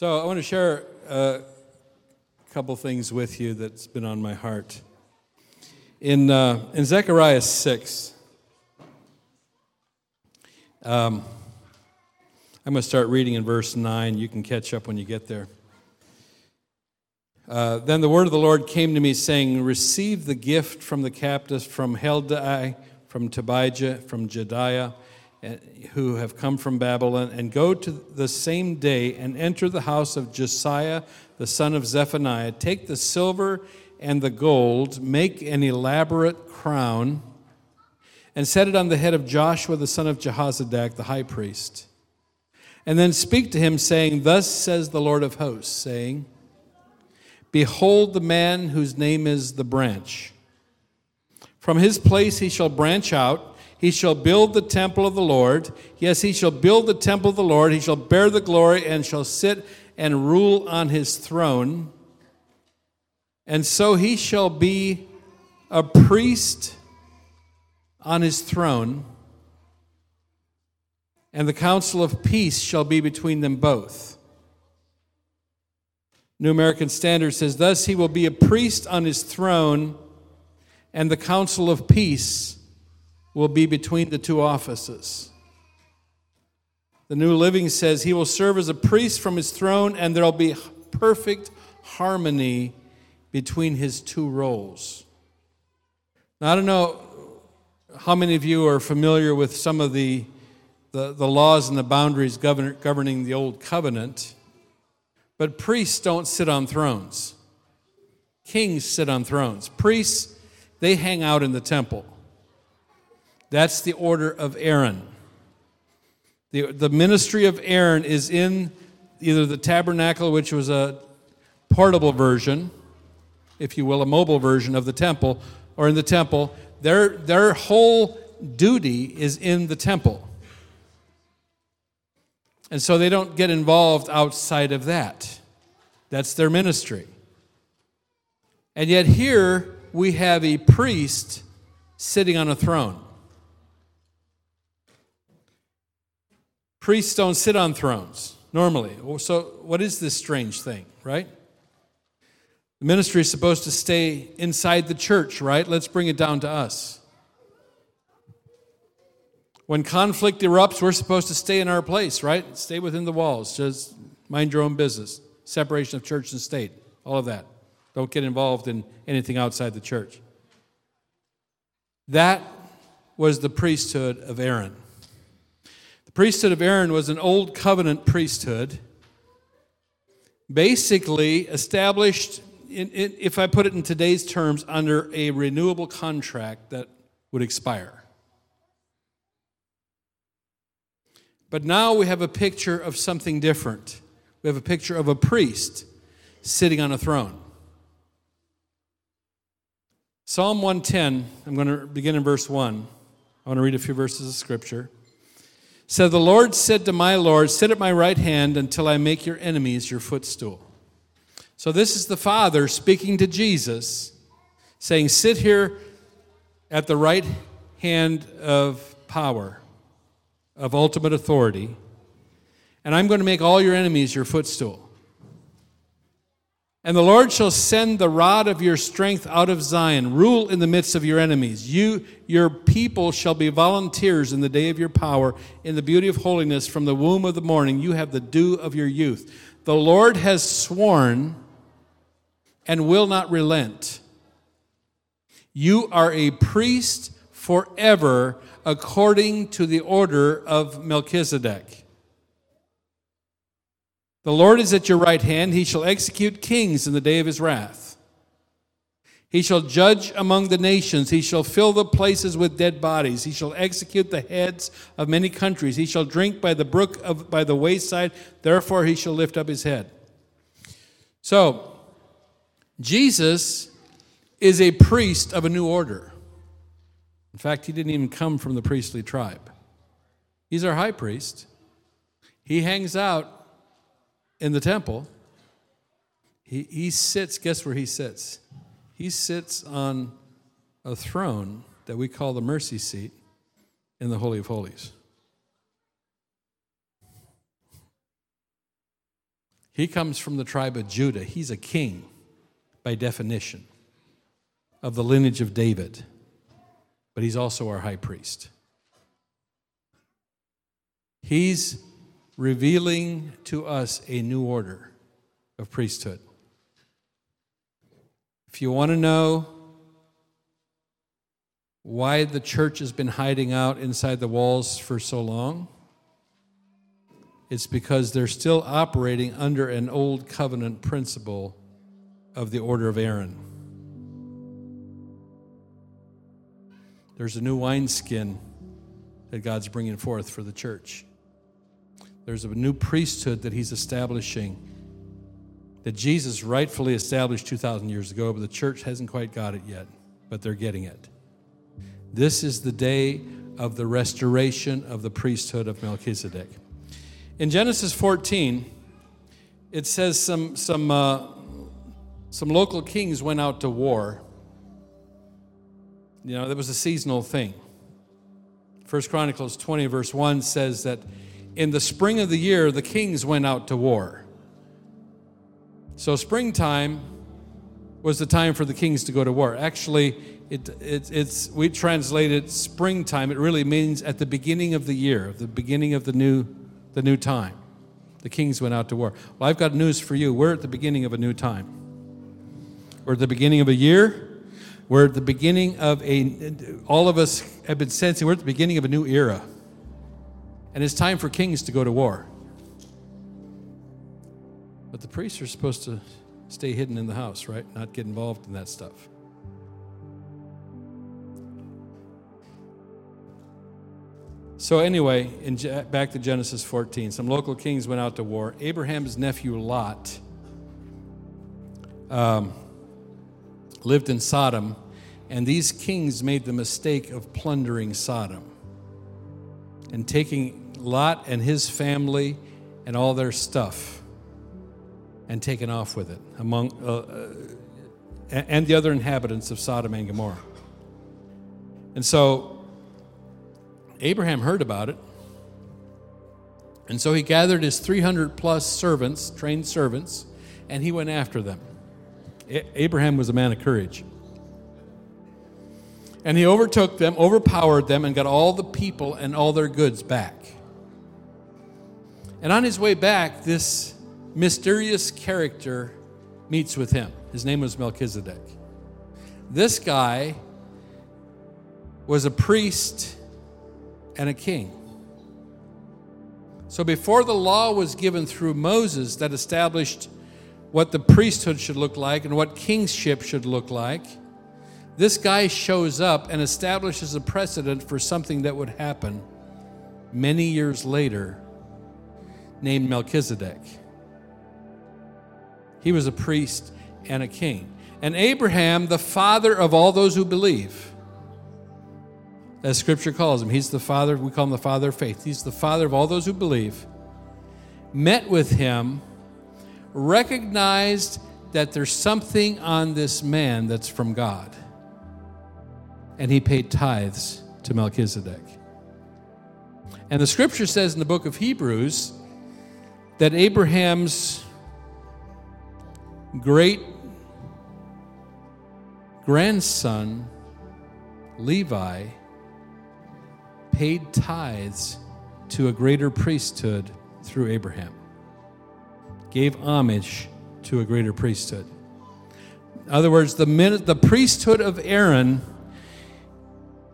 So I want to share a couple things with you that's been on my heart. In, uh, in Zechariah 6, um, I'm going to start reading in verse 9. You can catch up when you get there. Uh, then the word of the Lord came to me, saying, Receive the gift from the captives, from Heldai, from Tobijah, from Jedaiah Uh, who have come from Babylon, and go to the same day and enter the house of Josiah, the son of Zephaniah. Take the silver and the gold, make an elaborate crown, and set it on the head of Joshua, the son of Jehozadak, the high priest. And then speak to him, saying, Thus says the Lord of hosts, saying, Behold the man whose name is the branch. From his place he shall branch out he shall build the temple of the Lord. Yes, he shall build the temple of the Lord. He shall bear the glory and shall sit and rule on his throne. And so he shall be a priest on his throne, and the counsel of peace shall be between them both. New American Standard says, Thus he will be a priest on his throne, and the counsel of peace will be between the two offices. The New Living says he will serve as a priest from his throne, and there will be perfect harmony between his two roles. Now, I don't know how many of you are familiar with some of the, the, the laws and the boundaries govern, governing the Old Covenant, but priests don't sit on thrones. Kings sit on thrones. Priests, they hang out in the temple. That's the order of Aaron. The, the ministry of Aaron is in either the tabernacle, which was a portable version, if you will, a mobile version of the temple, or in the temple. Their, their whole duty is in the temple. And so they don't get involved outside of that. That's their ministry. And yet here we have a priest sitting on a throne. Priests don't sit on thrones normally. So, what is this strange thing, right? The ministry is supposed to stay inside the church, right? Let's bring it down to us. When conflict erupts, we're supposed to stay in our place, right? Stay within the walls. Just mind your own business. Separation of church and state. All of that. Don't get involved in anything outside the church. That was the priesthood of Aaron. The priesthood of Aaron was an old covenant priesthood, basically established, in, in, if I put it in today's terms, under a renewable contract that would expire. But now we have a picture of something different. We have a picture of a priest sitting on a throne. Psalm 110, I'm going to begin in verse 1. I want to read a few verses of scripture. So the Lord said to my Lord, Sit at my right hand until I make your enemies your footstool. So this is the Father speaking to Jesus, saying, Sit here at the right hand of power, of ultimate authority, and I'm going to make all your enemies your footstool. And the Lord shall send the rod of your strength out of Zion, rule in the midst of your enemies. You, your people, shall be volunteers in the day of your power, in the beauty of holiness. From the womb of the morning, you have the dew of your youth. The Lord has sworn and will not relent. You are a priest forever, according to the order of Melchizedek. The Lord is at your right hand. He shall execute kings in the day of his wrath. He shall judge among the nations. He shall fill the places with dead bodies. He shall execute the heads of many countries. He shall drink by the brook of, by the wayside. Therefore, he shall lift up his head. So, Jesus is a priest of a new order. In fact, he didn't even come from the priestly tribe. He's our high priest. He hangs out in the temple, he, he sits, guess where he sits? He sits on a throne that we call the mercy seat in the Holy of Holies. He comes from the tribe of Judah. He's a king by definition of the lineage of David, but he's also our high priest. He's revealing to us a new order of priesthood. If you want to know why the church has been hiding out inside the walls for so long, it's because they're still operating under an old covenant principle of the order of Aaron. There's a new wineskin that God's bringing forth for the church. There's a new priesthood that He's establishing that Jesus rightfully established 2,000 years ago, but the church hasn't quite got it yet, but they're getting it. This is the day of the restoration of the priesthood of Melchizedek. In Genesis 14, it says some, some, uh, some local kings went out to war. You know, that was a seasonal thing. First Chronicles 20, verse 1 says that in the spring of the year, the kings went out to war. So, springtime was the time for the kings to go to war. Actually, it, it, it's, we translate it springtime. It really means at the beginning of the year, the beginning of the new the new time. The kings went out to war. Well, I've got news for you. We're at the beginning of a new time. We're at the beginning of a year. We're at the beginning of a, all of us have been sensing, we're at the beginning of a new era. And it's time for kings to go to war. But the priests are supposed to stay hidden in the house, right? Not get involved in that stuff. So, anyway, in, back to Genesis 14, some local kings went out to war. Abraham's nephew Lot um, lived in Sodom, and these kings made the mistake of plundering Sodom and taking Lot and his family and all their stuff and taking off with it among uh, uh, and the other inhabitants of Sodom and Gomorrah. And so Abraham heard about it. And so he gathered his 300 plus servants, trained servants, and he went after them. Abraham was a man of courage. And he overtook them, overpowered them, and got all the people and all their goods back. And on his way back, this mysterious character meets with him. His name was Melchizedek. This guy was a priest and a king. So before the law was given through Moses that established what the priesthood should look like and what kingship should look like, this guy shows up and establishes a precedent for something that would happen many years later, named Melchizedek. He was a priest and a king. And Abraham, the father of all those who believe, as Scripture calls him. He's the father, we call him the father of faith. He's the father of all those who believe. Met with him, recognized that there's something on this man that's from God. And he paid tithes to Melchizedek. And the scripture says in the book of Hebrews that Abraham's great grandson, Levi, paid tithes to a greater priesthood through Abraham, gave homage to a greater priesthood. In other words, the, the priesthood of Aaron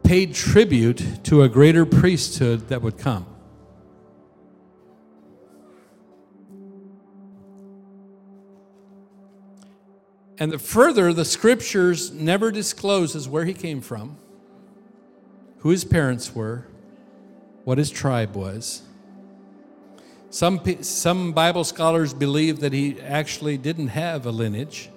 paid tribute to a greater priesthood that would come. And the further, the scriptures never discloses where he came from, who his parents were, what his tribe was. Some, some Bible scholars believe that he actually didn't have a lineage.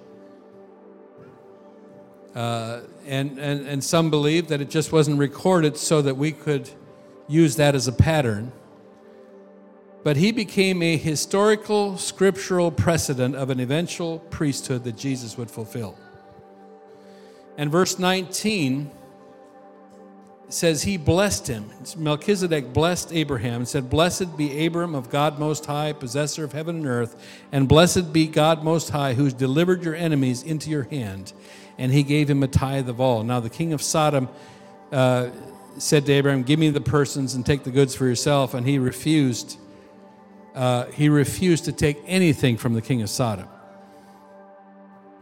Uh, and, and, and some believe that it just wasn't recorded so that we could use that as a pattern. But he became a historical, scriptural precedent of an eventual priesthood that Jesus would fulfill. And verse 19 says he blessed him. Melchizedek blessed Abraham and said, Blessed be Abram of God Most High, possessor of heaven and earth, and blessed be God Most High, who's delivered your enemies into your hand. And he gave him a tithe of all. Now, the king of Sodom uh, said to Abraham, Give me the persons and take the goods for yourself. And he refused. Uh, he refused to take anything from the king of Sodom.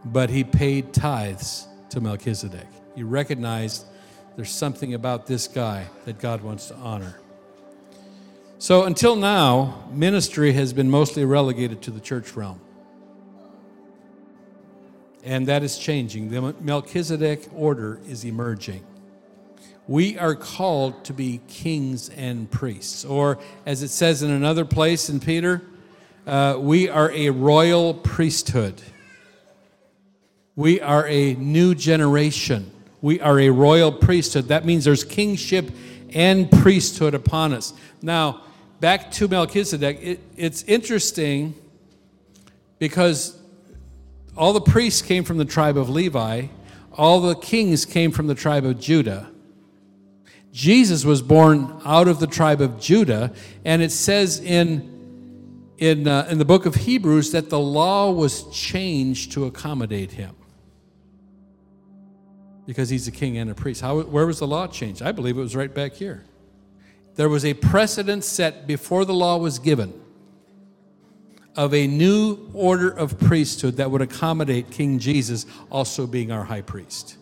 But he paid tithes to Melchizedek. He recognized there's something about this guy that God wants to honor. So until now, ministry has been mostly relegated to the church realm. And that is changing. The Melchizedek order is emerging. We are called to be kings and priests. Or, as it says in another place in Peter, uh, we are a royal priesthood. We are a new generation. We are a royal priesthood. That means there's kingship and priesthood upon us. Now, back to Melchizedek, it, it's interesting because all the priests came from the tribe of Levi, all the kings came from the tribe of Judah. Jesus was born out of the tribe of Judah, and it says in, in, uh, in the book of Hebrews that the law was changed to accommodate him because he's a king and a priest. How, where was the law changed? I believe it was right back here. There was a precedent set before the law was given of a new order of priesthood that would accommodate King Jesus also being our high priest.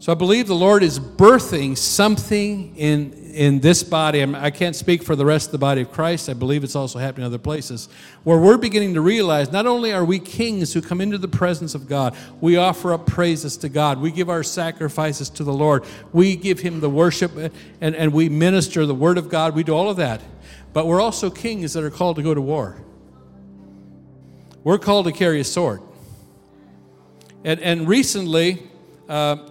So I believe the Lord is birthing something in, in this body. I can't speak for the rest of the body of Christ. I believe it's also happening in other places where we're beginning to realize not only are we kings who come into the presence of God, we offer up praises to God, we give our sacrifices to the Lord, we give Him the worship, and, and we minister the Word of God. We do all of that. But we're also kings that are called to go to war. We're called to carry a sword. And, and recently, uh,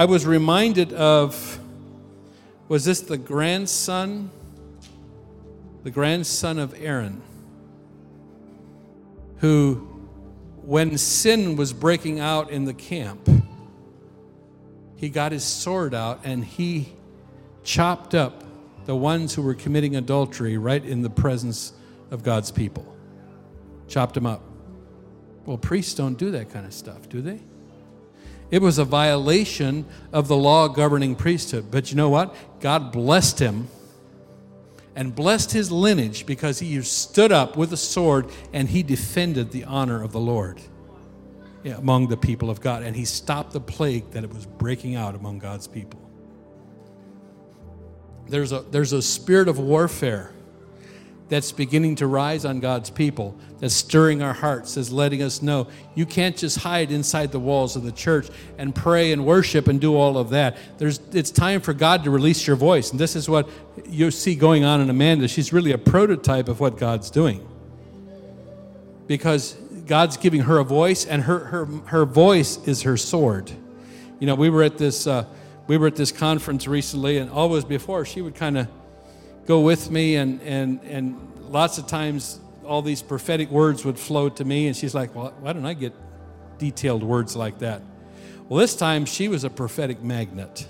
I was reminded of was this the grandson? The grandson of Aaron, who, when sin was breaking out in the camp, he got his sword out and he chopped up the ones who were committing adultery right in the presence of God's people. Chopped them up. Well, priests don't do that kind of stuff, do they? It was a violation of the law governing priesthood. But you know what? God blessed him and blessed his lineage because he stood up with a sword and he defended the honor of the Lord among the people of God. And he stopped the plague that it was breaking out among God's people. There's a, there's a spirit of warfare that's beginning to rise on God's people, that's stirring our hearts, is letting us know you can't just hide inside the walls of the church and pray and worship and do all of that. There's, it's time for God to release your voice. And this is what you see going on in Amanda. She's really a prototype of what God's doing. Because God's giving her a voice, and her, her, her voice is her sword. You know, we were at this. Uh, we were at this conference recently, and always before she would kind of go with me, and, and, and lots of times all these prophetic words would flow to me, and she's like, Well, why don't I get detailed words like that? Well, this time she was a prophetic magnet.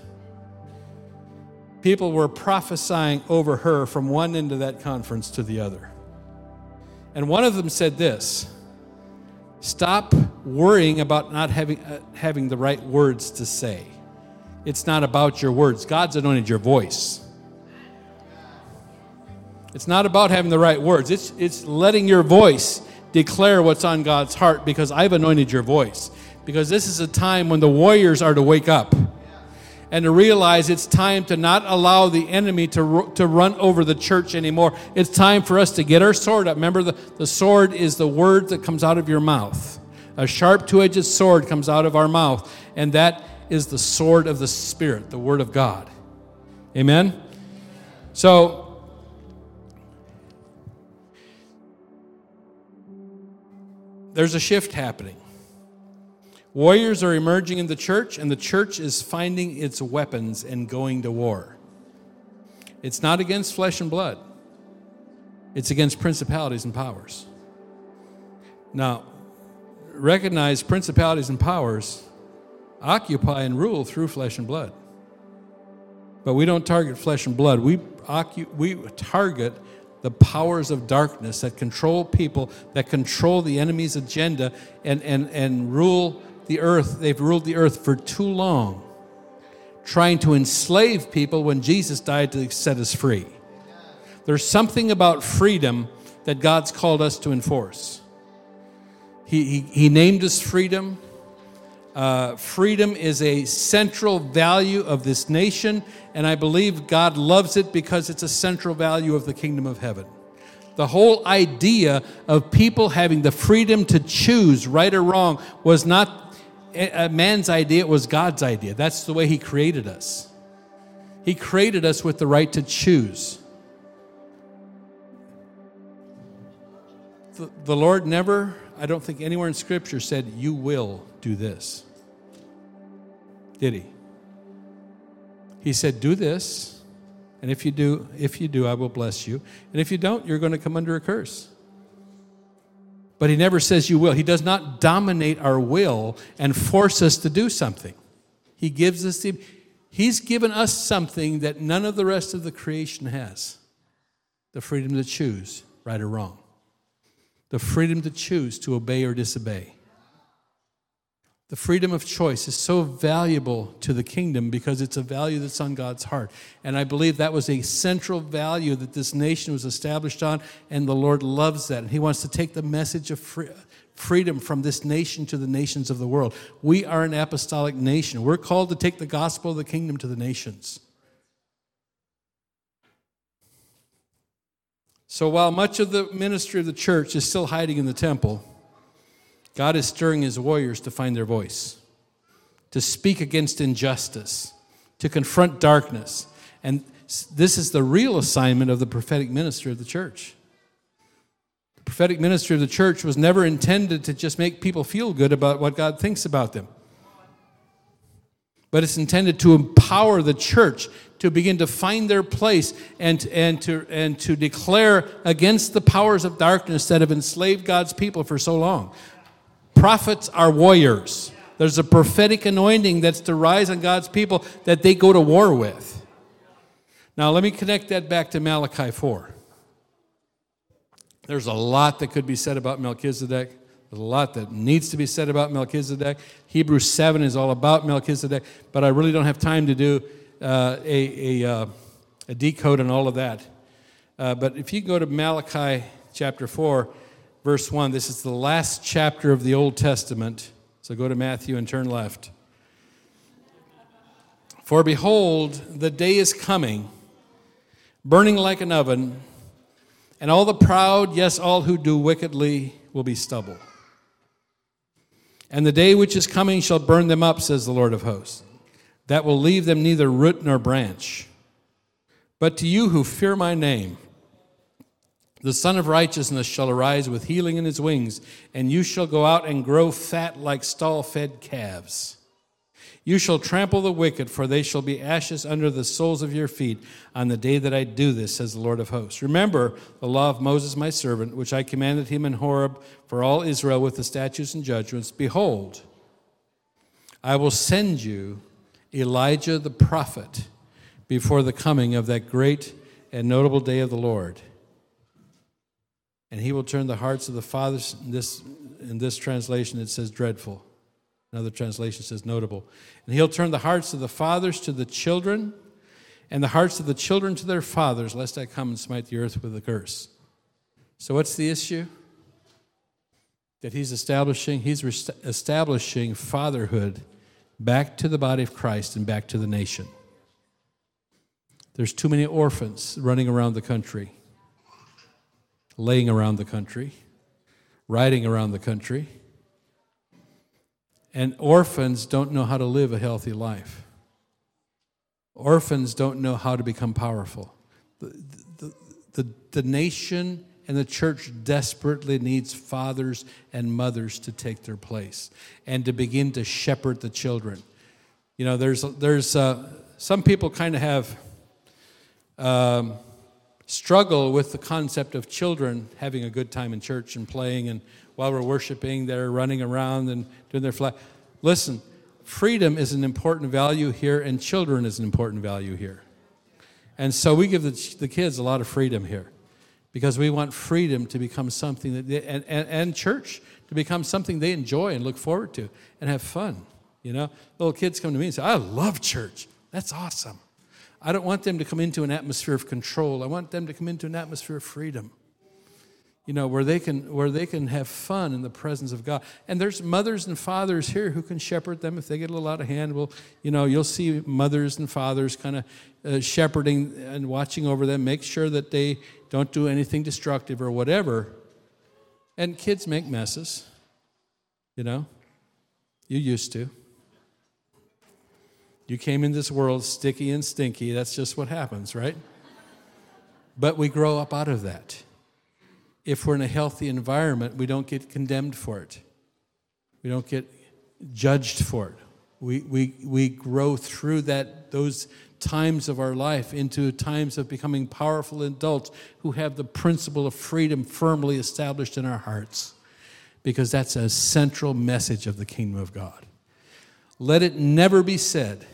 People were prophesying over her from one end of that conference to the other. And one of them said this Stop worrying about not having, uh, having the right words to say. It's not about your words, God's anointed your voice. It's not about having the right words, it's, it's letting your voice declare what's on God's heart because I've anointed your voice. Because this is a time when the warriors are to wake up and to realize it's time to not allow the enemy to, to run over the church anymore. It's time for us to get our sword up. Remember, the, the sword is the word that comes out of your mouth. A sharp, two edged sword comes out of our mouth, and that is the sword of the Spirit, the Word of God. Amen? So, there's a shift happening. Warriors are emerging in the church, and the church is finding its weapons and going to war. It's not against flesh and blood, it's against principalities and powers. Now, recognize principalities and powers occupy and rule through flesh and blood. But we don't target flesh and blood. We, we target the powers of darkness that control people, that control the enemy's agenda, and, and, and rule the earth. They've ruled the earth for too long, trying to enslave people when Jesus died to set us free. There's something about freedom that God's called us to enforce. He, he, he named us freedom. Uh, freedom is a central value of this nation, and I believe God loves it because it's a central value of the kingdom of heaven. The whole idea of people having the freedom to choose right or wrong was not a man's idea, it was God's idea. That's the way He created us. He created us with the right to choose. The, the Lord never, I don't think anywhere in Scripture said, You will do this. Did He? He said, Do this, and if you do, if you do, I will bless you. And if you don't, you're going to come under a curse. But he never says you will. He does not dominate our will and force us to do something. He gives us the He's given us something that none of the rest of the creation has. The freedom to choose right or wrong. The freedom to choose to obey or disobey. The freedom of choice is so valuable to the kingdom because it's a value that's on God's heart. And I believe that was a central value that this nation was established on, and the Lord loves that. And He wants to take the message of free, freedom from this nation to the nations of the world. We are an apostolic nation. We're called to take the gospel of the kingdom to the nations. So while much of the ministry of the church is still hiding in the temple, God is stirring his warriors to find their voice, to speak against injustice, to confront darkness. And this is the real assignment of the prophetic ministry of the church. The prophetic ministry of the church was never intended to just make people feel good about what God thinks about them. But it's intended to empower the church to begin to find their place and, and, to, and to declare against the powers of darkness that have enslaved God's people for so long. Prophets are warriors. There's a prophetic anointing that's to rise on God's people that they go to war with. Now, let me connect that back to Malachi 4. There's a lot that could be said about Melchizedek. There's a lot that needs to be said about Melchizedek. Hebrews 7 is all about Melchizedek, but I really don't have time to do uh, a, a, uh, a, decode and all of that. Uh, but if you go to Malachi chapter 4, verse 1. This is the last chapter of the Old Testament. So go to Matthew and turn left. For behold, the day is coming, burning like an oven, and all the proud, yes, all who do wickedly, will be stubble. And the day which is coming shall burn them up, says the Lord of hosts. That will leave them neither root nor branch. But to you who fear my name, the Sun of Righteousness shall arise with healing in his wings, and you shall go out and grow fat like stall fed calves. You shall trample the wicked, for they shall be ashes under the soles of your feet on the day that I do this, says the Lord of hosts. Remember the law of Moses my servant, which I commanded him in Horeb for all Israel with the statutes and judgments. Behold, I will send you Elijah the prophet before the coming of that great and notable day of the Lord and he will turn the hearts of the fathers. In this, in this translation, it says dreadful. Another translation says notable. And he'll turn the hearts of the fathers to the children, and the hearts of the children to their fathers, lest I come and smite the earth with a curse. So, what's the issue? That he's establishing, he's establishing fatherhood back to the body of Christ and back to the nation. There's too many orphans running around the country laying around the country, riding around the country. And orphans don't know how to live a healthy life. Orphans don't know how to become powerful. The, the, the, the nation and the church desperately needs fathers and mothers to take their place and to begin to shepherd the children. You know, there's, there's uh, some people kind of have. Um, struggle with the concept of children having a good time in church and playing, and while we're worshiping, they're running around and doing their flat. Listen, freedom is an important value here, and children is an important value here. And so we give the, the kids a lot of freedom here because we want freedom to become something that, they, and, and, and church to become something they enjoy and look forward to and have fun. You know, little kids come to me and say, I love church. That's awesome. I don't want them to come into an atmosphere of control. I want them to come into an atmosphere of freedom. You know, where they can where they can have fun in the presence of God. And there's mothers and fathers here who can shepherd them if they get a little out of hand. Well, you know, you'll see mothers and fathers kind of uh, shepherding and watching over them, make sure that they don't do anything destructive or whatever. And kids make messes. You know, you used to. You came in this world sticky and stinky. That's just what happens, right? But we grow up out of that. If we're in a healthy environment, we don't get condemned for it. We don't get judged for it. We, we, we grow through that, those times of our life into times of becoming powerful adults who have the principle of freedom firmly established in our hearts because that's a central message of the kingdom of God. Let it never be said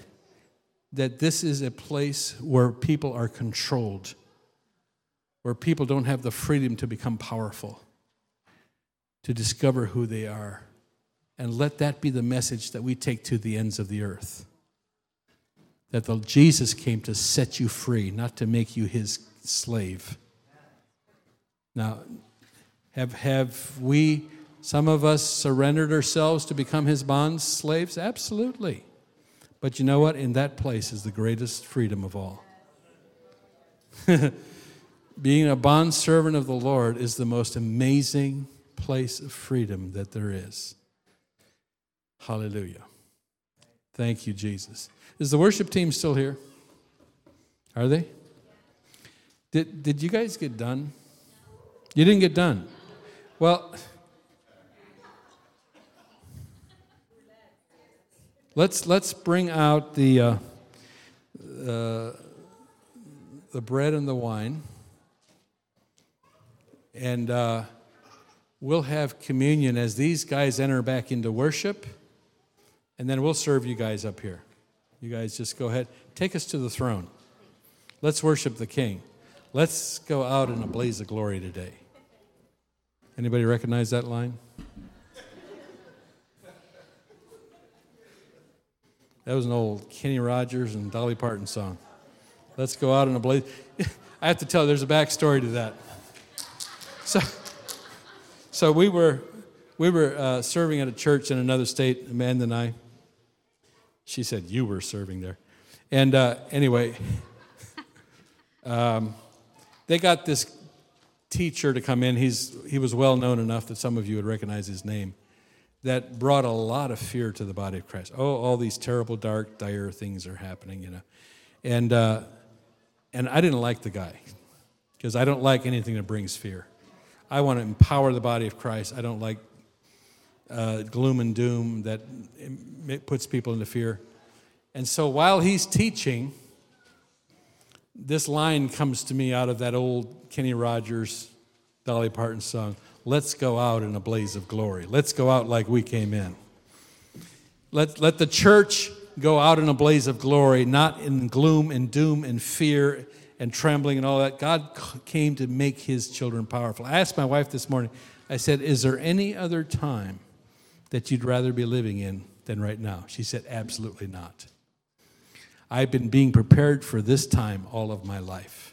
that this is a place where people are controlled, where people don't have the freedom to become powerful, to discover who they are. And let that be the message that we take to the ends of the earth. That the, Jesus came to set you free, not to make you his slave. Now, have, have we, some of us, surrendered ourselves to become his bond slaves? Absolutely. But you know what? In that place is the greatest freedom of all. Being a bond servant of the Lord is the most amazing place of freedom that there is. Hallelujah. Thank you, Jesus. Is the worship team still here? Are they? Did, did you guys get done? You didn't get done. Well, Let's, let's bring out the, uh, uh, the bread and the wine. And uh, we'll have communion as these guys enter back into worship. And then we'll serve you guys up here. You guys just go ahead. Take us to the throne. Let's worship the King. Let's go out in a blaze of glory today. Anybody recognize that line? That was an old Kenny Rogers and Dolly Parton song. Let's go out in a blaze. I have to tell you, there's a backstory to that. So, so we were we were uh, serving at a church in another state, Amanda and I. She said you were serving there, and uh, anyway, um, they got this teacher to come in. He's he was well known enough that some of you would recognize his name that brought a lot of fear to the body of Christ. Oh, all these terrible, dark, dire things are happening, you know. And, uh, and I didn't like the guy because I don't like anything that brings fear. I want to empower the body of Christ. I don't like uh, gloom and doom that puts people into fear. And so while he's teaching, this line comes to me out of that old Kenny Rogers, Dolly Parton song let's go out in a blaze of glory. Let's go out like we came in. Let, let the church go out in a blaze of glory, not in gloom and doom and fear and trembling and all that. God came to make his children powerful. I asked my wife this morning, I said, Is there any other time that you'd rather be living in than right now? She said, Absolutely not. I've been being prepared for this time all of my life.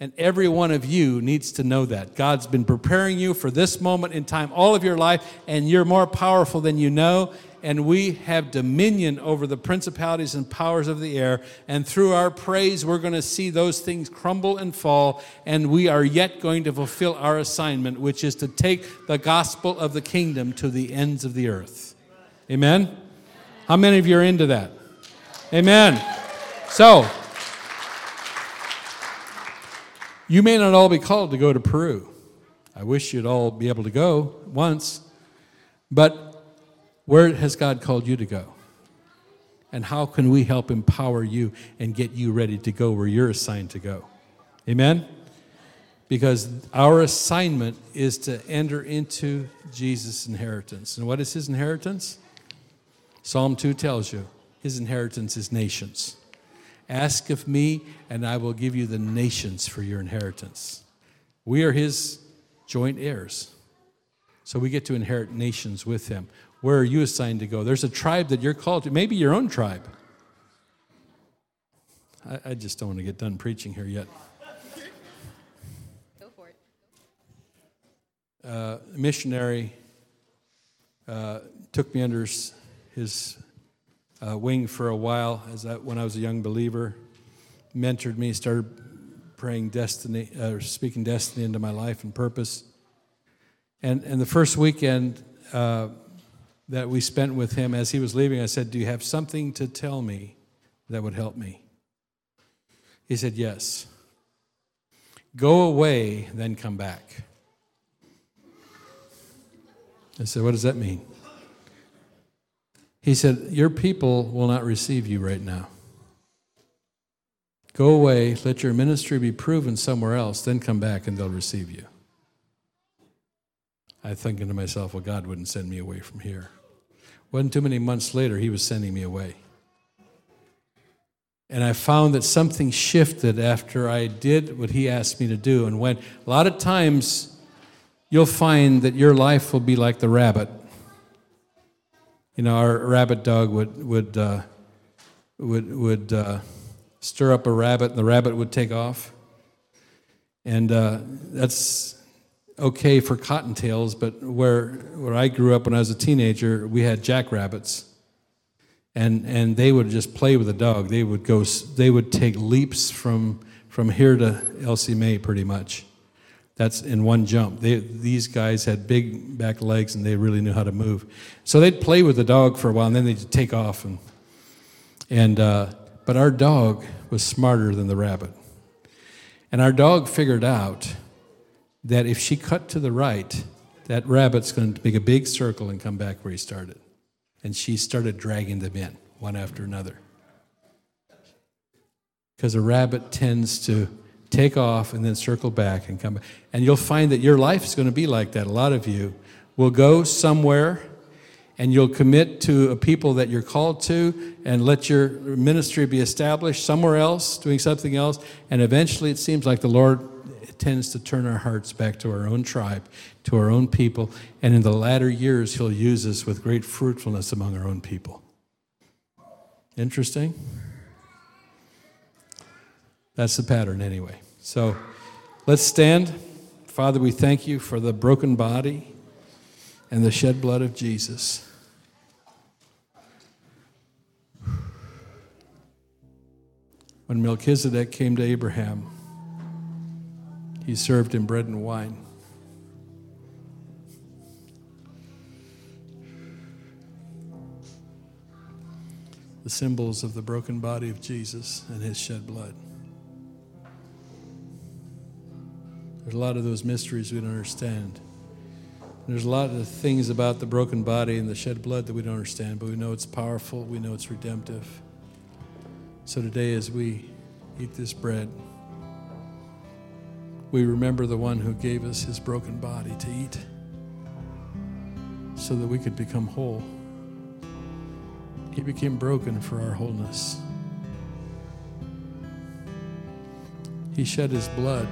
And every one of you needs to know that. God's been preparing you for this moment in time all of your life, and you're more powerful than you know. And we have dominion over the principalities and powers of the air. And through our praise, we're going to see those things crumble and fall. And we are yet going to fulfill our assignment, which is to take the gospel of the kingdom to the ends of the earth. Amen? How many of you are into that? Amen. So, you may not all be called to go to Peru. I wish you'd all be able to go once. But where has God called you to go? And how can we help empower you and get you ready to go where you're assigned to go? Amen? Because our assignment is to enter into Jesus' inheritance. And what is his inheritance? Psalm 2 tells you his inheritance is nations. Ask of me, and I will give you the nations for your inheritance. We are his joint heirs. So we get to inherit nations with him. Where are you assigned to go? There's a tribe that you're called to, maybe your own tribe. I, I just don't want to get done preaching here yet. Go for it. Uh, a missionary uh, took me under his uh, wing for a while as I, when I was a young believer, mentored me, started praying destiny, uh, speaking destiny into my life and purpose. And, and the first weekend uh, that we spent with him as he was leaving, I said, Do you have something to tell me that would help me? He said, Yes. Go away, then come back. I said, What does that mean? He said, Your people will not receive you right now. Go away, let your ministry be proven somewhere else, then come back and they'll receive you. I thinking to myself, well, God wouldn't send me away from here. Wasn't too many months later, He was sending me away. And I found that something shifted after I did what He asked me to do. And when a lot of times you'll find that your life will be like the rabbit you know, our rabbit dog would would uh, would would uh, stir up a rabbit, and the rabbit would take off. And uh, that's okay for cottontails, but where where I grew up when I was a teenager, we had jackrabbits, and and they would just play with the dog. They would go. They would take leaps from from here to Elsie May, pretty much. That's in one jump. They, these guys had big back legs and they really knew how to move. So they'd play with the dog for a while and then they'd take off. And, and, uh, but our dog was smarter than the rabbit. And our dog figured out that if she cut to the right, that rabbit's going to make a big circle and come back where he started. And she started dragging them in, one after another. Because a rabbit tends to take off and then circle back and come back. And you'll find that your life is going to be like that. A lot of you will go somewhere and you'll commit to a people that you're called to and let your ministry be established somewhere else, doing something else. And eventually it seems like the Lord tends to turn our hearts back to our own tribe, to our own people. And in the latter years, He'll use us with great fruitfulness among our own people. Interesting? That's the pattern, anyway. So let's stand. Father, we thank you for the broken body and the shed blood of Jesus. When Melchizedek came to Abraham, he served him bread and wine. The symbols of the broken body of Jesus and his shed blood. There's a lot of those mysteries we don't understand. There's a lot of things about the broken body and the shed blood that we don't understand, but we know it's powerful, we know it's redemptive. So today, as we eat this bread, we remember the one who gave us his broken body to eat so that we could become whole. He became broken for our wholeness. He shed his blood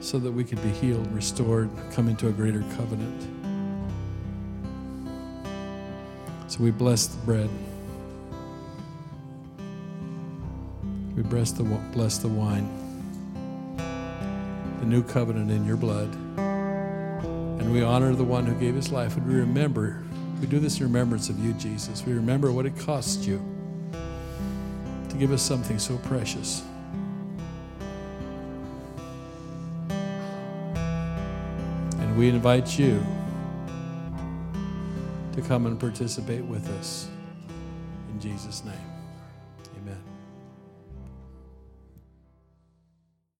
so that we could be healed, restored, come into a greater covenant. So we bless the bread. We bless the, bless the wine, the new covenant in your blood. And we honor the one who gave his life. And we remember, we do this in remembrance of you, Jesus. We remember what it cost you to give us something so precious. We invite you to come and participate with us. In Jesus' name.